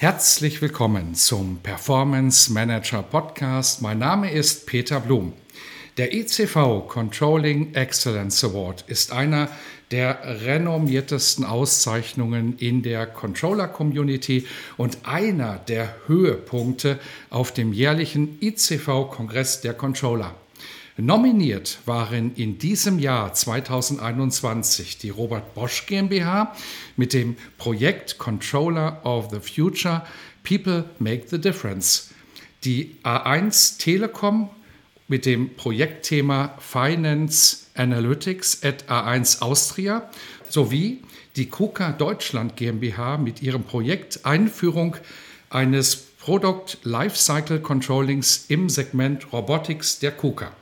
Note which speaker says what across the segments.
Speaker 1: Herzlich willkommen zum Performance Manager Podcast. Mein Name ist Peter Blum. Der ECV Controlling Excellence Award ist einer der renommiertesten Auszeichnungen in der Controller Community und einer der Höhepunkte auf dem jährlichen ICV Kongress der Controller. Nominiert waren in diesem Jahr 2021 die Robert Bosch GmbH mit dem Projekt Controller of the Future People Make the Difference, die A1 Telekom mit dem Projektthema Finance Analytics at A1 Austria sowie die KUKA Deutschland GmbH mit ihrem Projekt Einführung eines Product Lifecycle Controllings im Segment Robotics der KUKA.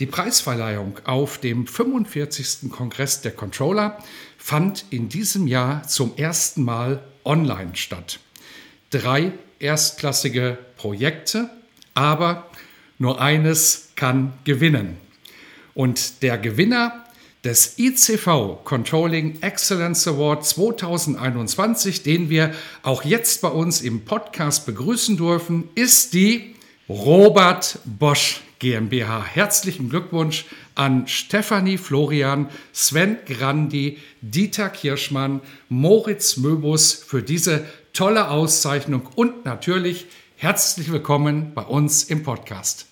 Speaker 1: Die Preisverleihung auf dem 45. Kongress der Controller fand in diesem Jahr zum ersten Mal online statt. Drei erstklassige Projekte, aber nur eines kann gewinnen. Und der Gewinner des ICV Controlling Excellence Award 2021, den wir auch jetzt bei uns im Podcast begrüßen dürfen, ist die Robert Bosch GmbH. Herzlichen Glückwunsch an Stefanie Florian, Sven Grandi, Dieter Kirschmann, Moritz Möbus für diese tolle Auszeichnung und natürlich herzlich willkommen bei uns im Podcast.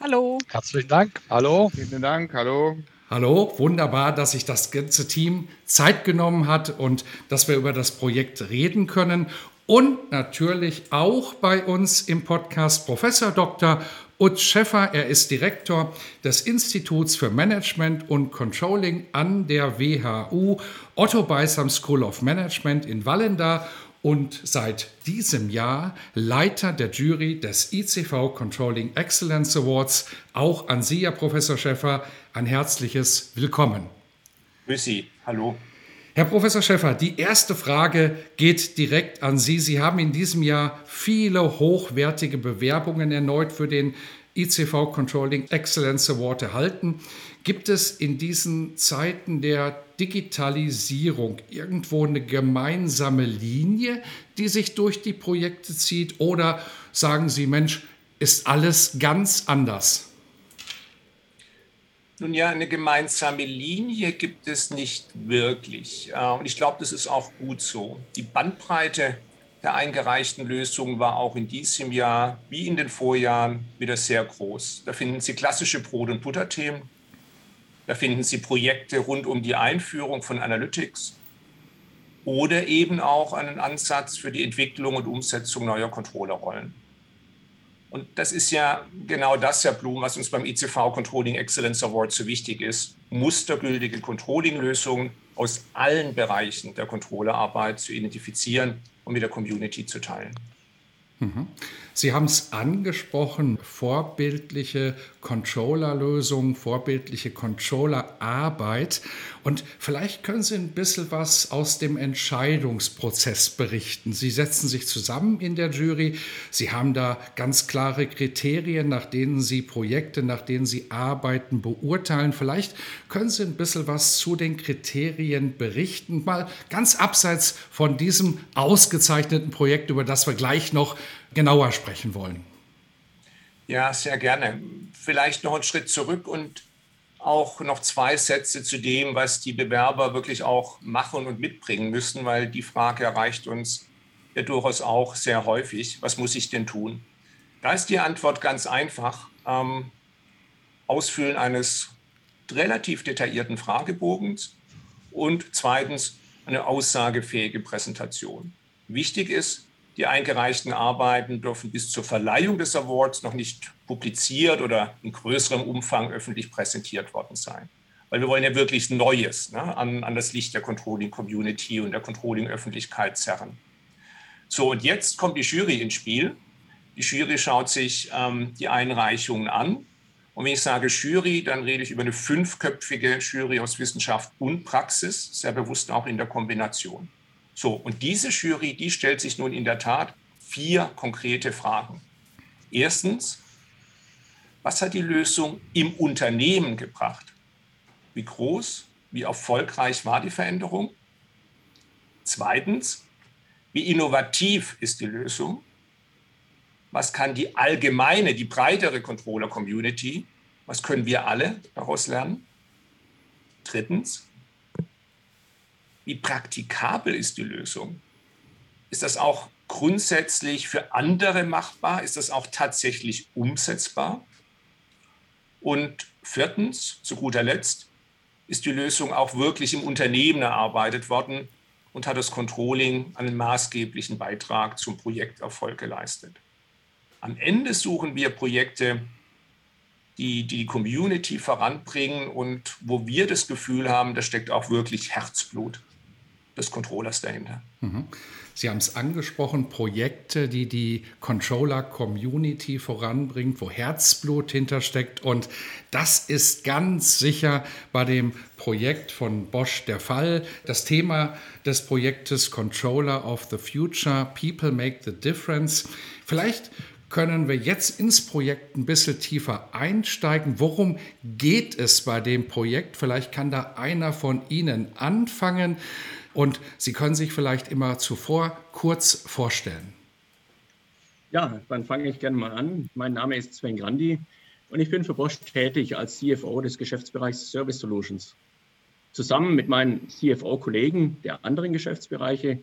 Speaker 2: Hallo.
Speaker 3: Herzlichen Dank. Hallo.
Speaker 4: Vielen Dank. Hallo.
Speaker 1: Hallo, wunderbar, dass sich das ganze Team Zeit genommen hat und dass wir über das Projekt reden können. Und natürlich auch bei uns im Podcast Professor Dr. Utz Schäffer, er ist Direktor des Instituts für Management und Controlling an der WHU Otto Beisam School of Management in Wallenda und seit diesem Jahr Leiter der Jury des ICV Controlling Excellence Awards. Auch an Sie, Herr Professor Schäffer, ein herzliches Willkommen.
Speaker 4: Grüß Sie. Hallo.
Speaker 1: Herr Professor Schäffer, die erste Frage geht direkt an Sie. Sie haben in diesem Jahr viele hochwertige Bewerbungen erneut für den ICV Controlling Excellence Award erhalten. Gibt es in diesen Zeiten der Digitalisierung irgendwo eine gemeinsame Linie, die sich durch die Projekte zieht? Oder sagen Sie, Mensch, ist alles ganz anders?
Speaker 4: Nun ja, eine gemeinsame Linie gibt es nicht wirklich. Äh, und ich glaube, das ist auch gut so. Die Bandbreite der eingereichten Lösungen war auch in diesem Jahr wie in den Vorjahren wieder sehr groß. Da finden Sie klassische Brot- und Butterthemen. Da finden Sie Projekte rund um die Einführung von Analytics oder eben auch einen Ansatz für die Entwicklung und Umsetzung neuer Controllerrollen. Und das ist ja genau das, Herr Blum, was uns beim ICV Controlling Excellence Award so wichtig ist. Mustergültige Controlling-Lösungen aus allen Bereichen der Controllerarbeit zu identifizieren und mit der Community zu teilen.
Speaker 1: Mhm. Sie haben es angesprochen, vorbildliche Controller-Lösungen, vorbildliche Controller-Arbeit. Und vielleicht können Sie ein bisschen was aus dem Entscheidungsprozess berichten. Sie setzen sich zusammen in der Jury. Sie haben da ganz klare Kriterien, nach denen Sie Projekte, nach denen Sie Arbeiten beurteilen. Vielleicht können Sie ein bisschen was zu den Kriterien berichten. Mal ganz abseits von diesem ausgezeichneten Projekt, über das wir gleich noch genauer sprechen wollen.
Speaker 4: Ja, sehr gerne. Vielleicht noch einen Schritt zurück und auch noch zwei Sätze zu dem, was die Bewerber wirklich auch machen und mitbringen müssen, weil die Frage erreicht uns ja durchaus auch sehr häufig. Was muss ich denn tun? Da ist die Antwort ganz einfach. Ähm, Ausfüllen eines relativ detaillierten Fragebogens und zweitens eine aussagefähige Präsentation. Wichtig ist, die eingereichten Arbeiten dürfen bis zur Verleihung des Awards noch nicht publiziert oder in größerem Umfang öffentlich präsentiert worden sein. weil wir wollen ja wirklich Neues ne, an, an das Licht der Controlling-Community und der Controlling-Öffentlichkeit zerren. So, und jetzt kommt die Jury ins Spiel. Die Jury schaut sich ähm, die Einreichungen an. Und wenn ich sage Jury, dann rede ich über eine fünfköpfige Jury aus Wissenschaft und Praxis, sehr bewusst auch in der Kombination. So, und diese Jury, die stellt sich nun in der Tat vier konkrete Fragen. Erstens, was hat die Lösung im Unternehmen gebracht? Wie groß, wie erfolgreich war die Veränderung? Zweitens, wie innovativ ist die Lösung? Was kann die allgemeine, die breitere Controller-Community, was können wir alle daraus lernen? Drittens, wie praktikabel ist die Lösung? Ist das auch grundsätzlich für andere machbar? Ist das auch tatsächlich umsetzbar? Und viertens, zu guter Letzt, ist die Lösung auch wirklich im Unternehmen erarbeitet worden und hat das Controlling einen maßgeblichen Beitrag zum Projekterfolg geleistet. Am Ende suchen wir Projekte, die die Community voranbringen und wo wir das Gefühl haben, da steckt auch wirklich Herzblut des Controllers dahinter.
Speaker 1: Mhm. Sie haben es angesprochen, Projekte, die die Controller-Community voranbringt, wo Herzblut hintersteckt. Und das ist ganz sicher bei dem Projekt von Bosch der Fall. Das Thema des Projektes Controller of the Future, People Make the Difference. Vielleicht können wir jetzt ins Projekt ein bisschen tiefer einsteigen. Worum geht es bei dem Projekt? Vielleicht kann da einer von Ihnen anfangen. Und Sie können sich vielleicht immer zuvor kurz vorstellen.
Speaker 3: Ja, dann fange ich gerne mal an. Mein Name ist Sven Grandi und ich bin für Bosch tätig als CFO des Geschäftsbereichs Service Solutions. Zusammen mit meinen CFO-Kollegen der anderen Geschäftsbereiche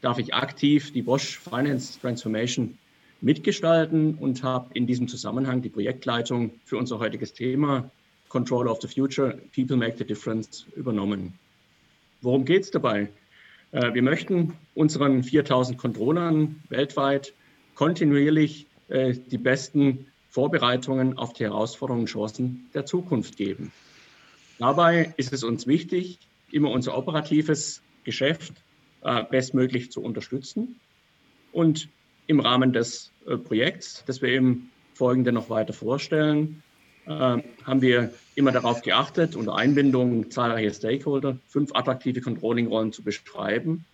Speaker 3: darf ich aktiv die Bosch Finance Transformation mitgestalten und habe in diesem Zusammenhang die Projektleitung für unser heutiges Thema Control of the Future, People Make the Difference übernommen. Worum geht es dabei? Äh, wir möchten unseren 4000 Controllern weltweit kontinuierlich äh, die besten Vorbereitungen auf die Herausforderungen und Chancen der Zukunft geben. Dabei ist es uns wichtig, immer unser operatives Geschäft äh, bestmöglich zu unterstützen. Und im Rahmen des Projekts, das wir im Folgenden noch weiter vorstellen, haben wir immer darauf geachtet, unter Einbindung zahlreicher Stakeholder fünf attraktive Controlling-Rollen zu beschreiben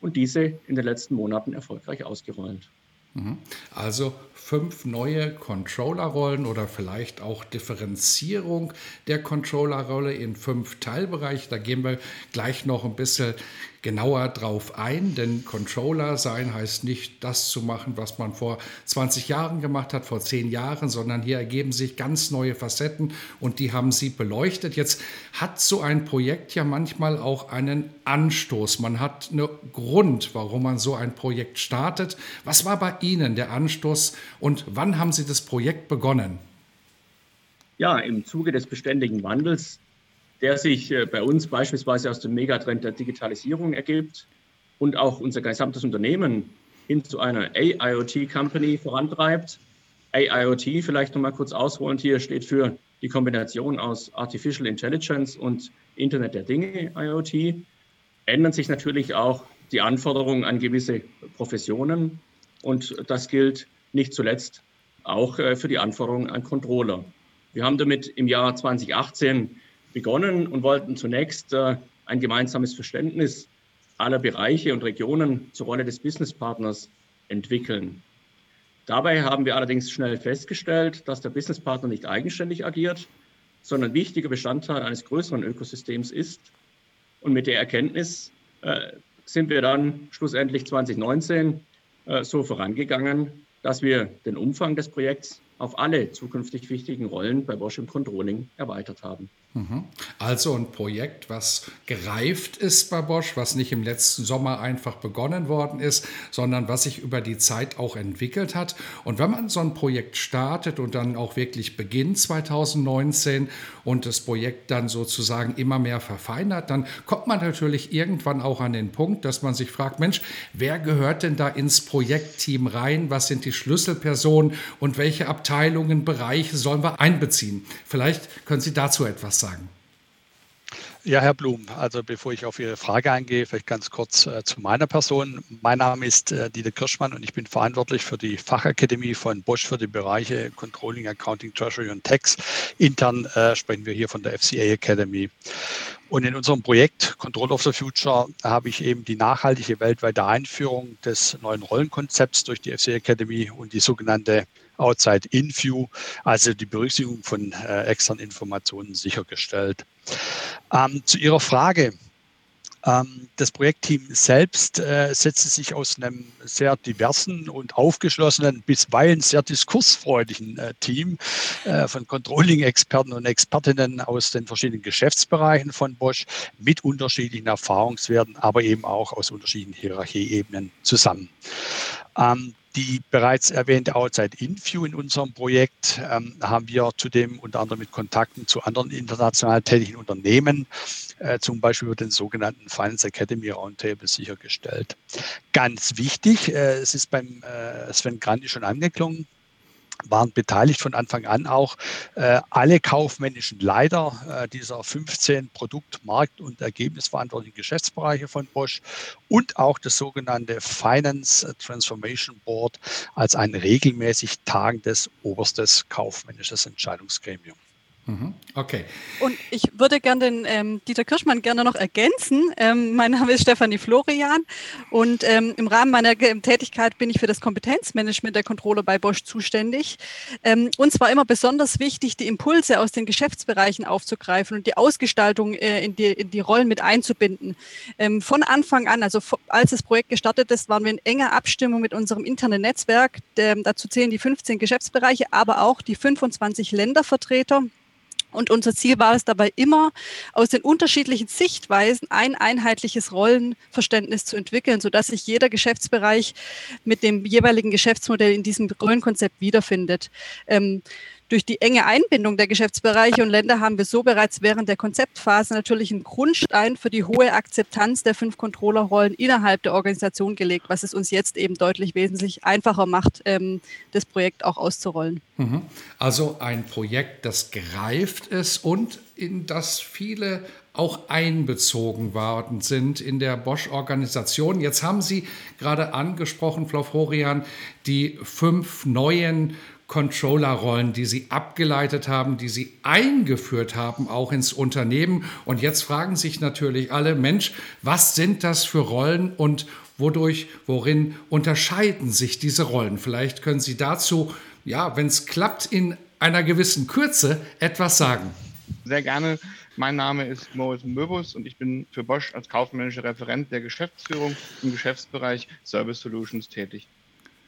Speaker 3: und diese in den letzten Monaten erfolgreich ausgerollt.
Speaker 1: Mhm. Also fünf neue Controller-Rollen oder vielleicht auch Differenzierung der Controller-Rolle in fünf Teilbereiche. Da gehen wir gleich noch ein bisschen genauer drauf ein, denn Controller sein heißt nicht das zu machen, was man vor 20 Jahren gemacht hat, vor 10 Jahren, sondern hier ergeben sich ganz neue Facetten und die haben Sie beleuchtet. Jetzt hat so ein Projekt ja manchmal auch einen Anstoß. Man hat einen Grund, warum man so ein Projekt startet. Was war bei Ihnen der Anstoß und wann haben Sie das Projekt begonnen?
Speaker 3: Ja, im Zuge des beständigen Wandels der sich äh, bei uns beispielsweise aus dem Megatrend der Digitalisierung ergibt und auch unser gesamtes Unternehmen hin zu einer AIoT-Company vorantreibt. AIoT, vielleicht nochmal kurz ausholend hier, steht für die Kombination aus Artificial Intelligence und Internet der Dinge, IoT. Ändern sich natürlich auch die Anforderungen an gewisse Professionen und das gilt nicht zuletzt auch äh, für die Anforderungen an Controller. Wir haben damit im Jahr 2018 begonnen und wollten zunächst äh, ein gemeinsames Verständnis aller Bereiche und Regionen zur Rolle des Businesspartners entwickeln. Dabei haben wir allerdings schnell festgestellt, dass der Businesspartner nicht eigenständig agiert, sondern wichtiger Bestandteil eines größeren Ökosystems ist. Und mit der Erkenntnis äh, sind wir dann schlussendlich 2019 äh, so vorangegangen, dass wir den Umfang des Projekts auf alle zukünftig wichtigen Rollen bei Bosch im Controlling erweitert haben.
Speaker 1: Mhm. Also ein Projekt, was gereift ist bei Bosch, was nicht im letzten Sommer einfach begonnen worden ist, sondern was sich über die Zeit auch entwickelt hat. Und wenn man so ein Projekt startet und dann auch wirklich beginnt 2019 und das Projekt dann sozusagen immer mehr verfeinert, dann kommt man natürlich irgendwann auch an den Punkt, dass man sich fragt, Mensch, wer gehört denn da ins Projektteam rein? Was sind die Schlüsselpersonen und welche Abteilungen, Bereiche sollen wir einbeziehen? Vielleicht können Sie dazu etwas sagen.
Speaker 5: Ja, Herr Blum, also bevor ich auf Ihre Frage eingehe, vielleicht ganz kurz äh, zu meiner Person. Mein Name ist äh, Dieter Kirschmann und ich bin verantwortlich für die Fachakademie von Bosch für die Bereiche Controlling, Accounting, Treasury und Tax. Intern äh, sprechen wir hier von der FCA Academy. Und in unserem Projekt Control of the Future habe ich eben die nachhaltige weltweite Einführung des neuen Rollenkonzepts durch die FCA Academy und die sogenannte Outside In View, also die Berücksichtigung von äh, externen Informationen sichergestellt. Ähm, zu Ihrer Frage. Ähm, das Projektteam selbst äh, setzte sich aus einem sehr diversen und aufgeschlossenen, bisweilen sehr diskursfreudigen äh, Team äh, von Controlling-Experten und Expertinnen aus den verschiedenen Geschäftsbereichen von Bosch mit unterschiedlichen Erfahrungswerten, aber eben auch aus unterschiedlichen Hierarchieebenen zusammen. Ähm, die bereits erwähnte Outside Inview in unserem Projekt ähm, haben wir zudem unter anderem mit Kontakten zu anderen international tätigen Unternehmen, äh, zum Beispiel über den sogenannten Finance Academy Roundtable sichergestellt. Ganz wichtig, äh, es ist beim äh, Sven Grandi schon angeklungen, waren beteiligt von Anfang an auch äh, alle kaufmännischen Leiter äh, dieser 15 Produkt-, Markt- und ergebnisverantwortlichen Geschäftsbereiche von Bosch und auch das sogenannte Finance Transformation Board als ein regelmäßig tagendes oberstes kaufmännisches Entscheidungsgremium.
Speaker 2: Mhm. Okay. Und ich würde gerne den ähm, Dieter Kirschmann gerne noch ergänzen. Ähm, mein Name ist Stefanie Florian und ähm, im Rahmen meiner Tätigkeit bin ich für das Kompetenzmanagement der Controller bei Bosch zuständig. Ähm, uns war immer besonders wichtig, die Impulse aus den Geschäftsbereichen aufzugreifen und die Ausgestaltung äh, in, die, in die Rollen mit einzubinden. Ähm, von Anfang an, also als das Projekt gestartet ist, waren wir in enger Abstimmung mit unserem internen Netzwerk. Dazu zählen die 15 Geschäftsbereiche, aber auch die 25 Ländervertreter und unser Ziel war es dabei immer, aus den unterschiedlichen Sichtweisen ein einheitliches Rollenverständnis zu entwickeln, sodass sich jeder Geschäftsbereich mit dem jeweiligen Geschäftsmodell in diesem Rollenkonzept wiederfindet. Ähm, durch die enge Einbindung der Geschäftsbereiche und Länder haben wir so bereits während der Konzeptphase natürlich einen Grundstein für die hohe Akzeptanz der fünf Controllerrollen innerhalb der Organisation gelegt, was es uns jetzt eben deutlich wesentlich einfacher macht, ähm, das Projekt auch auszurollen.
Speaker 1: Mhm. Also ein Projekt, das gereift ist und in das viele auch einbezogen worden sind in der Bosch-Organisation. Jetzt haben Sie gerade angesprochen, Frau Florian, die fünf neuen Controller-Rollen, die Sie abgeleitet haben, die Sie eingeführt haben, auch ins Unternehmen. Und jetzt fragen sich natürlich alle, Mensch, was sind das für Rollen und wodurch, worin unterscheiden sich diese Rollen? Vielleicht können Sie dazu, ja, wenn es klappt, in einer gewissen Kürze etwas sagen.
Speaker 6: Sehr gerne. Mein Name ist Moritz Möbus und ich bin für Bosch als kaufmännischer Referent der Geschäftsführung im Geschäftsbereich Service Solutions tätig.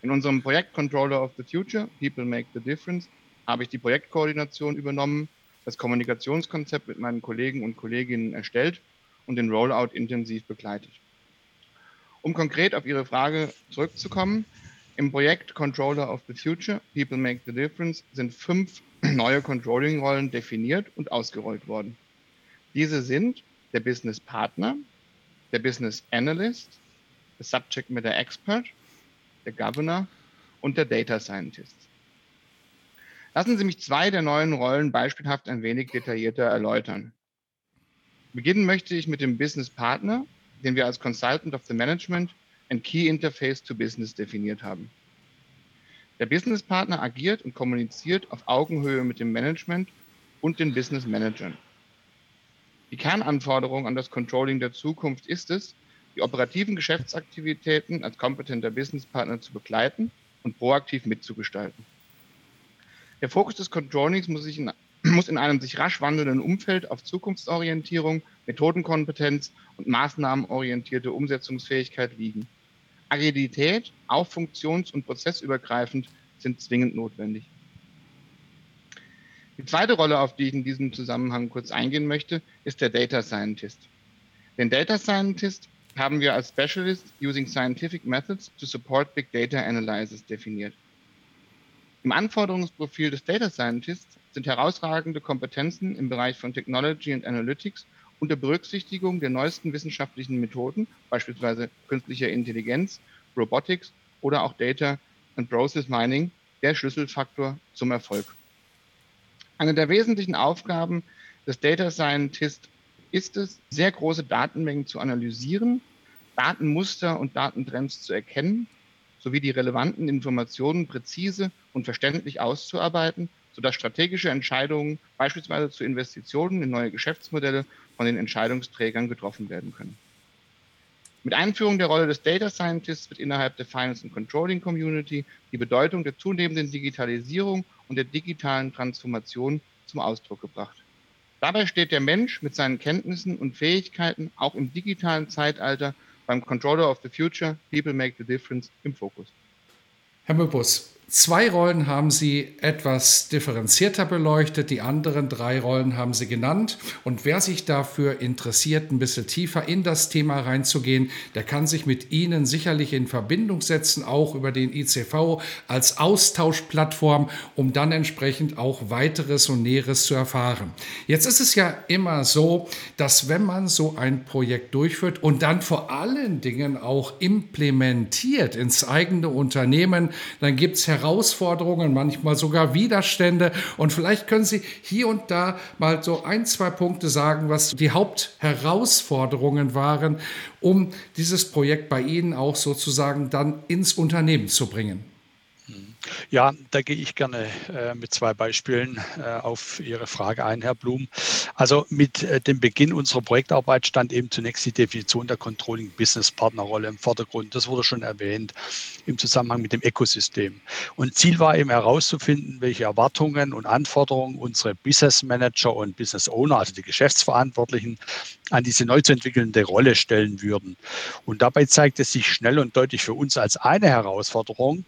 Speaker 6: In unserem Projekt Controller of the Future, People Make the Difference, habe ich die Projektkoordination übernommen, das Kommunikationskonzept mit meinen Kollegen und Kolleginnen erstellt und den Rollout intensiv begleitet. Um konkret auf Ihre Frage zurückzukommen, im Projekt Controller of the Future, People Make the Difference, sind fünf neue Controlling-Rollen definiert und ausgerollt worden. Diese sind der Business Partner, der Business Analyst, der Subject Matter Expert, der Governor und der Data Scientist. Lassen Sie mich zwei der neuen Rollen beispielhaft ein wenig detaillierter erläutern. Beginnen möchte ich mit dem Business Partner, den wir als Consultant of the Management and Key Interface to Business definiert haben. Der Business Partner agiert und kommuniziert auf Augenhöhe mit dem Management und den Business Managern. Die Kernanforderung an das Controlling der Zukunft ist es, die operativen Geschäftsaktivitäten als kompetenter Businesspartner zu begleiten und proaktiv mitzugestalten. Der Fokus des Controllings muss, in, muss in einem sich rasch wandelnden Umfeld auf Zukunftsorientierung, Methodenkompetenz und maßnahmenorientierte Umsetzungsfähigkeit liegen. Agilität, auch funktions- und prozessübergreifend, sind zwingend notwendig. Die zweite Rolle, auf die ich in diesem Zusammenhang kurz eingehen möchte, ist der Data Scientist. Den Data Scientist haben wir als Specialist using scientific methods to support big data analysis definiert. Im Anforderungsprofil des Data Scientists sind herausragende Kompetenzen im Bereich von Technology and Analytics unter Berücksichtigung der neuesten wissenschaftlichen Methoden, beispielsweise künstlicher Intelligenz, Robotics oder auch Data and Process Mining, der Schlüsselfaktor zum Erfolg. Eine der wesentlichen Aufgaben des Data Scientist ist es, sehr große Datenmengen zu analysieren, Datenmuster und Datentrends zu erkennen, sowie die relevanten Informationen präzise und verständlich auszuarbeiten, sodass strategische Entscheidungen beispielsweise zu Investitionen in neue Geschäftsmodelle von den Entscheidungsträgern getroffen werden können. Mit Einführung der Rolle des Data Scientists wird innerhalb der Finance and Controlling Community die Bedeutung der zunehmenden Digitalisierung und der digitalen Transformation zum Ausdruck gebracht. Dabei steht der Mensch mit seinen Kenntnissen und Fähigkeiten auch im digitalen Zeitalter beim Controller of the Future, People Make the Difference, im Fokus.
Speaker 1: Herr Möbus, Zwei Rollen haben Sie etwas differenzierter beleuchtet, die anderen drei Rollen haben Sie genannt. Und wer sich dafür interessiert, ein bisschen tiefer in das Thema reinzugehen, der kann sich mit Ihnen sicherlich in Verbindung setzen, auch über den ICV als Austauschplattform, um dann entsprechend auch weiteres und Näheres zu erfahren. Jetzt ist es ja immer so, dass wenn man so ein Projekt durchführt und dann vor allen Dingen auch implementiert ins eigene Unternehmen, dann gibt es manchmal sogar Widerstände. Und vielleicht können Sie hier und da mal so ein, zwei Punkte sagen, was die Hauptherausforderungen waren, um dieses Projekt bei Ihnen auch sozusagen dann ins Unternehmen zu bringen.
Speaker 5: Ja, da gehe ich gerne äh, mit zwei Beispielen äh, auf Ihre Frage ein, Herr Blum. Also mit äh, dem Beginn unserer Projektarbeit stand eben zunächst die Definition der Controlling Business Partner Rolle im Vordergrund. Das wurde schon erwähnt im Zusammenhang mit dem Ökosystem. Und Ziel war eben herauszufinden, welche Erwartungen und Anforderungen unsere Business Manager und Business Owner, also die Geschäftsverantwortlichen, an diese neu zu entwickelnde Rolle stellen würden. Und dabei zeigte sich schnell und deutlich für uns als eine Herausforderung,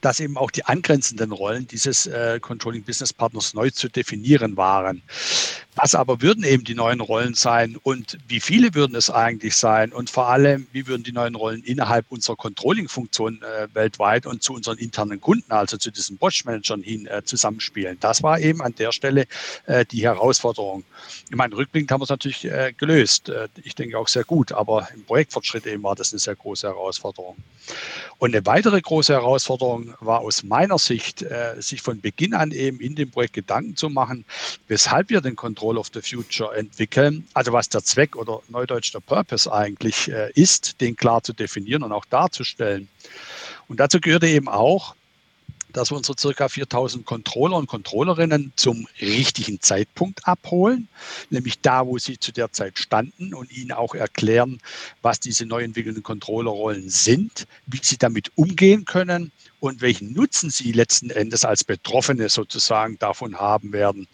Speaker 5: dass eben auch die angrenzenden Rollen dieses äh, Controlling Business Partners neu zu definieren waren. Was aber würden eben die neuen Rollen sein und wie viele würden es eigentlich sein und vor allem, wie würden die neuen Rollen innerhalb unserer Controlling-Funktion äh, weltweit und zu unseren internen Kunden, also zu diesen Bosch-Managern hin, äh, zusammenspielen? Das war eben an der Stelle äh, die Herausforderung. Ich meine, rückblickend haben wir es natürlich äh, gelöst. Äh, ich denke auch sehr gut, aber im Projektfortschritt eben war das eine sehr große Herausforderung. Und eine weitere große Herausforderung war aus meiner Sicht, äh, sich von Beginn an eben in dem Projekt Gedanken zu machen, weshalb wir den Control of the Future entwickeln. Also was der Zweck oder neudeutsch der Purpose eigentlich äh, ist, den klar zu definieren und auch darzustellen. Und dazu gehörte eben auch, dass wir unsere circa 4000 Controller und Controllerinnen zum richtigen Zeitpunkt abholen, nämlich da, wo sie zu der Zeit standen und ihnen auch erklären, was diese neu entwickelten Controllerrollen sind, wie sie damit umgehen können und welchen Nutzen sie letzten Endes als Betroffene sozusagen davon haben werden.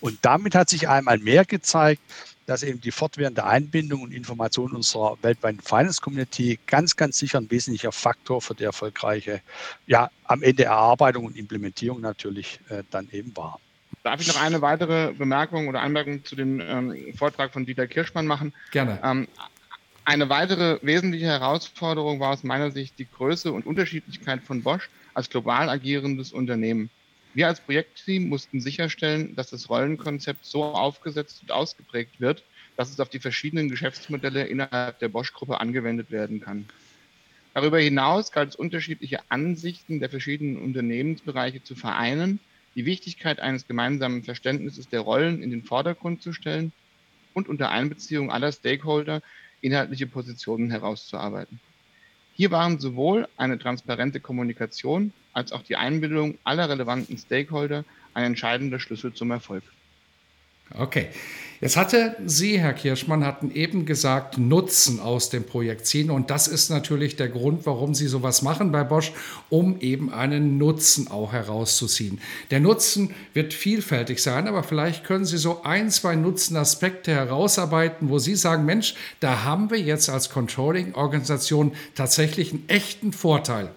Speaker 5: Und damit hat sich einmal mehr gezeigt, dass eben die fortwährende Einbindung und Information unserer weltweiten Finance Community ganz, ganz sicher ein wesentlicher Faktor für die erfolgreiche, ja, am Ende Erarbeitung und Implementierung natürlich äh, dann eben war.
Speaker 6: Darf ich noch eine weitere Bemerkung oder Anmerkung zu dem ähm, Vortrag von Dieter Kirschmann machen?
Speaker 1: Gerne.
Speaker 6: Ähm, eine weitere wesentliche Herausforderung war aus meiner Sicht die Größe und Unterschiedlichkeit von Bosch als global agierendes Unternehmen. Wir als Projektteam mussten sicherstellen, dass das Rollenkonzept so aufgesetzt und ausgeprägt wird, dass es auf die verschiedenen Geschäftsmodelle innerhalb der Bosch-Gruppe angewendet werden kann. Darüber hinaus galt es unterschiedliche Ansichten der verschiedenen Unternehmensbereiche zu vereinen, die Wichtigkeit eines gemeinsamen Verständnisses der Rollen in den Vordergrund zu stellen und unter Einbeziehung aller Stakeholder inhaltliche Positionen herauszuarbeiten. Hier waren sowohl eine transparente Kommunikation als auch die Einbindung aller relevanten Stakeholder ein entscheidender Schlüssel zum Erfolg.
Speaker 1: Okay. Jetzt hatte Sie, Herr Kirschmann, hatten eben gesagt, Nutzen aus dem Projekt ziehen. Und das ist natürlich der Grund, warum Sie sowas machen bei Bosch, um eben einen Nutzen auch herauszuziehen. Der Nutzen wird vielfältig sein, aber vielleicht können Sie so ein, zwei Nutzenaspekte herausarbeiten, wo Sie sagen, Mensch, da haben wir jetzt als Controlling-Organisation tatsächlich einen echten Vorteil.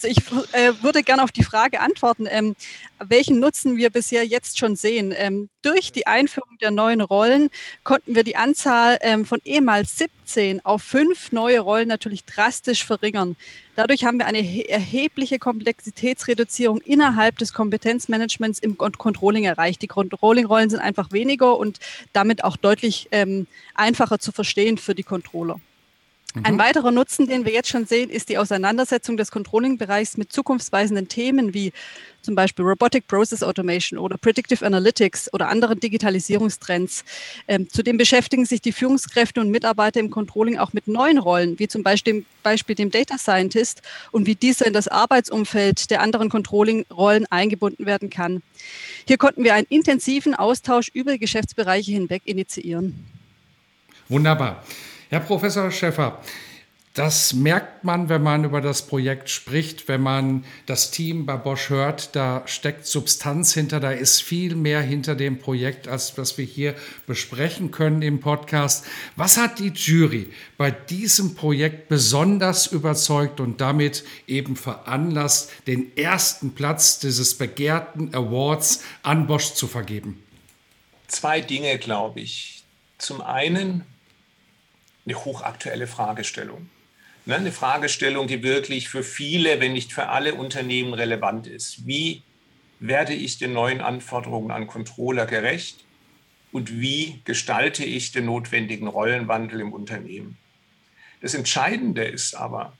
Speaker 2: Also ich äh, würde gerne auf die Frage antworten, ähm, welchen Nutzen wir bisher jetzt schon sehen. Ähm, durch die Einführung der neuen Rollen konnten wir die Anzahl ähm, von ehemals 17 auf fünf neue Rollen natürlich drastisch verringern. Dadurch haben wir eine erhebliche Komplexitätsreduzierung innerhalb des Kompetenzmanagements im Controlling erreicht. Die Controlling-Rollen sind einfach weniger und damit auch deutlich einfacher zu verstehen für die Controller. Ein mhm. weiterer Nutzen, den wir jetzt schon sehen, ist die Auseinandersetzung des Controlling-Bereichs mit zukunftsweisenden Themen wie zum Beispiel Robotic Process Automation oder Predictive Analytics oder anderen Digitalisierungstrends. Ähm, zudem beschäftigen sich die Führungskräfte und Mitarbeiter im Controlling auch mit neuen Rollen, wie zum Beispiel, Beispiel dem Data Scientist und wie dieser in das Arbeitsumfeld der anderen Controlling-Rollen eingebunden werden kann. Hier konnten wir einen intensiven Austausch über Geschäftsbereiche hinweg initiieren.
Speaker 1: Wunderbar. Herr Professor Schäffer, das merkt man, wenn man über das Projekt spricht, wenn man das Team bei Bosch hört. Da steckt Substanz hinter, da ist viel mehr hinter dem Projekt, als was wir hier besprechen können im Podcast. Was hat die Jury bei diesem Projekt besonders überzeugt und damit eben veranlasst, den ersten Platz dieses begehrten Awards an Bosch zu vergeben?
Speaker 4: Zwei Dinge, glaube ich. Zum einen eine hochaktuelle Fragestellung. Ne, eine Fragestellung, die wirklich für viele, wenn nicht für alle Unternehmen relevant ist. Wie werde ich den neuen Anforderungen an Controller gerecht und wie gestalte ich den notwendigen Rollenwandel im Unternehmen? Das Entscheidende ist aber,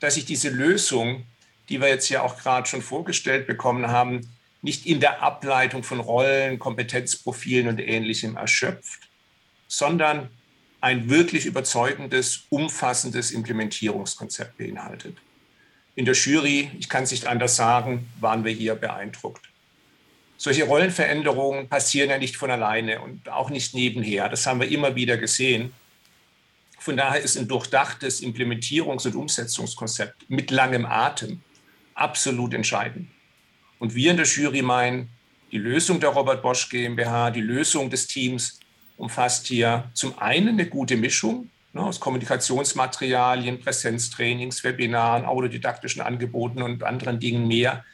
Speaker 4: dass ich diese Lösung, die wir jetzt ja auch gerade schon vorgestellt bekommen haben, nicht in der Ableitung von Rollen, Kompetenzprofilen und Ähnlichem erschöpft, sondern ein wirklich überzeugendes, umfassendes Implementierungskonzept beinhaltet. In der Jury, ich kann es nicht anders sagen, waren wir hier beeindruckt. Solche Rollenveränderungen passieren ja nicht von alleine und auch nicht nebenher. Das haben wir immer wieder gesehen. Von daher ist ein durchdachtes Implementierungs- und Umsetzungskonzept mit langem Atem absolut entscheidend. Und wir in der Jury meinen, die Lösung der Robert Bosch GmbH, die Lösung des Teams umfasst hier zum einen eine gute Mischung ne, aus Kommunikationsmaterialien, Präsenztrainings, Webinaren, autodidaktischen Angeboten und anderen Dingen mehr.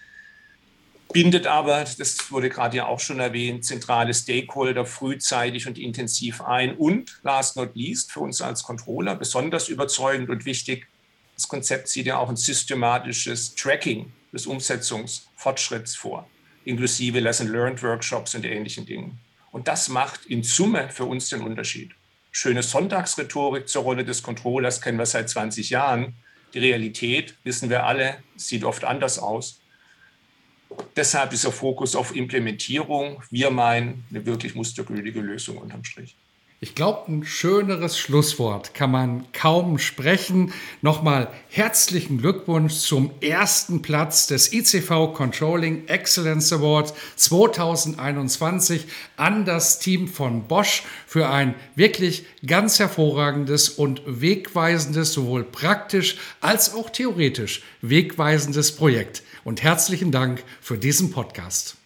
Speaker 4: Bindet aber, das wurde gerade ja auch schon erwähnt, zentrale Stakeholder frühzeitig und intensiv ein. Und last not least, für uns als Controller besonders überzeugend und wichtig, das Konzept sieht ja auch ein systematisches Tracking des Umsetzungsfortschritts vor, inklusive Lesson Learned Workshops und ähnlichen Dingen. Und das macht in Summe für uns den Unterschied. Schöne Sonntagsrhetorik zur Rolle des Controllers kennen wir seit 20 Jahren. Die Realität, wissen wir alle, sieht oft anders aus. Deshalb dieser Fokus auf Implementierung. Wir meinen eine wirklich mustergültige Lösung unterm Strich.
Speaker 1: Ich glaube, ein schöneres Schlusswort kann man kaum sprechen. Nochmal herzlichen Glückwunsch zum ersten Platz des ICV Controlling Excellence Award 2021 an das Team von Bosch für ein wirklich ganz hervorragendes und wegweisendes, sowohl praktisch als auch theoretisch wegweisendes Projekt. Und herzlichen Dank für diesen Podcast.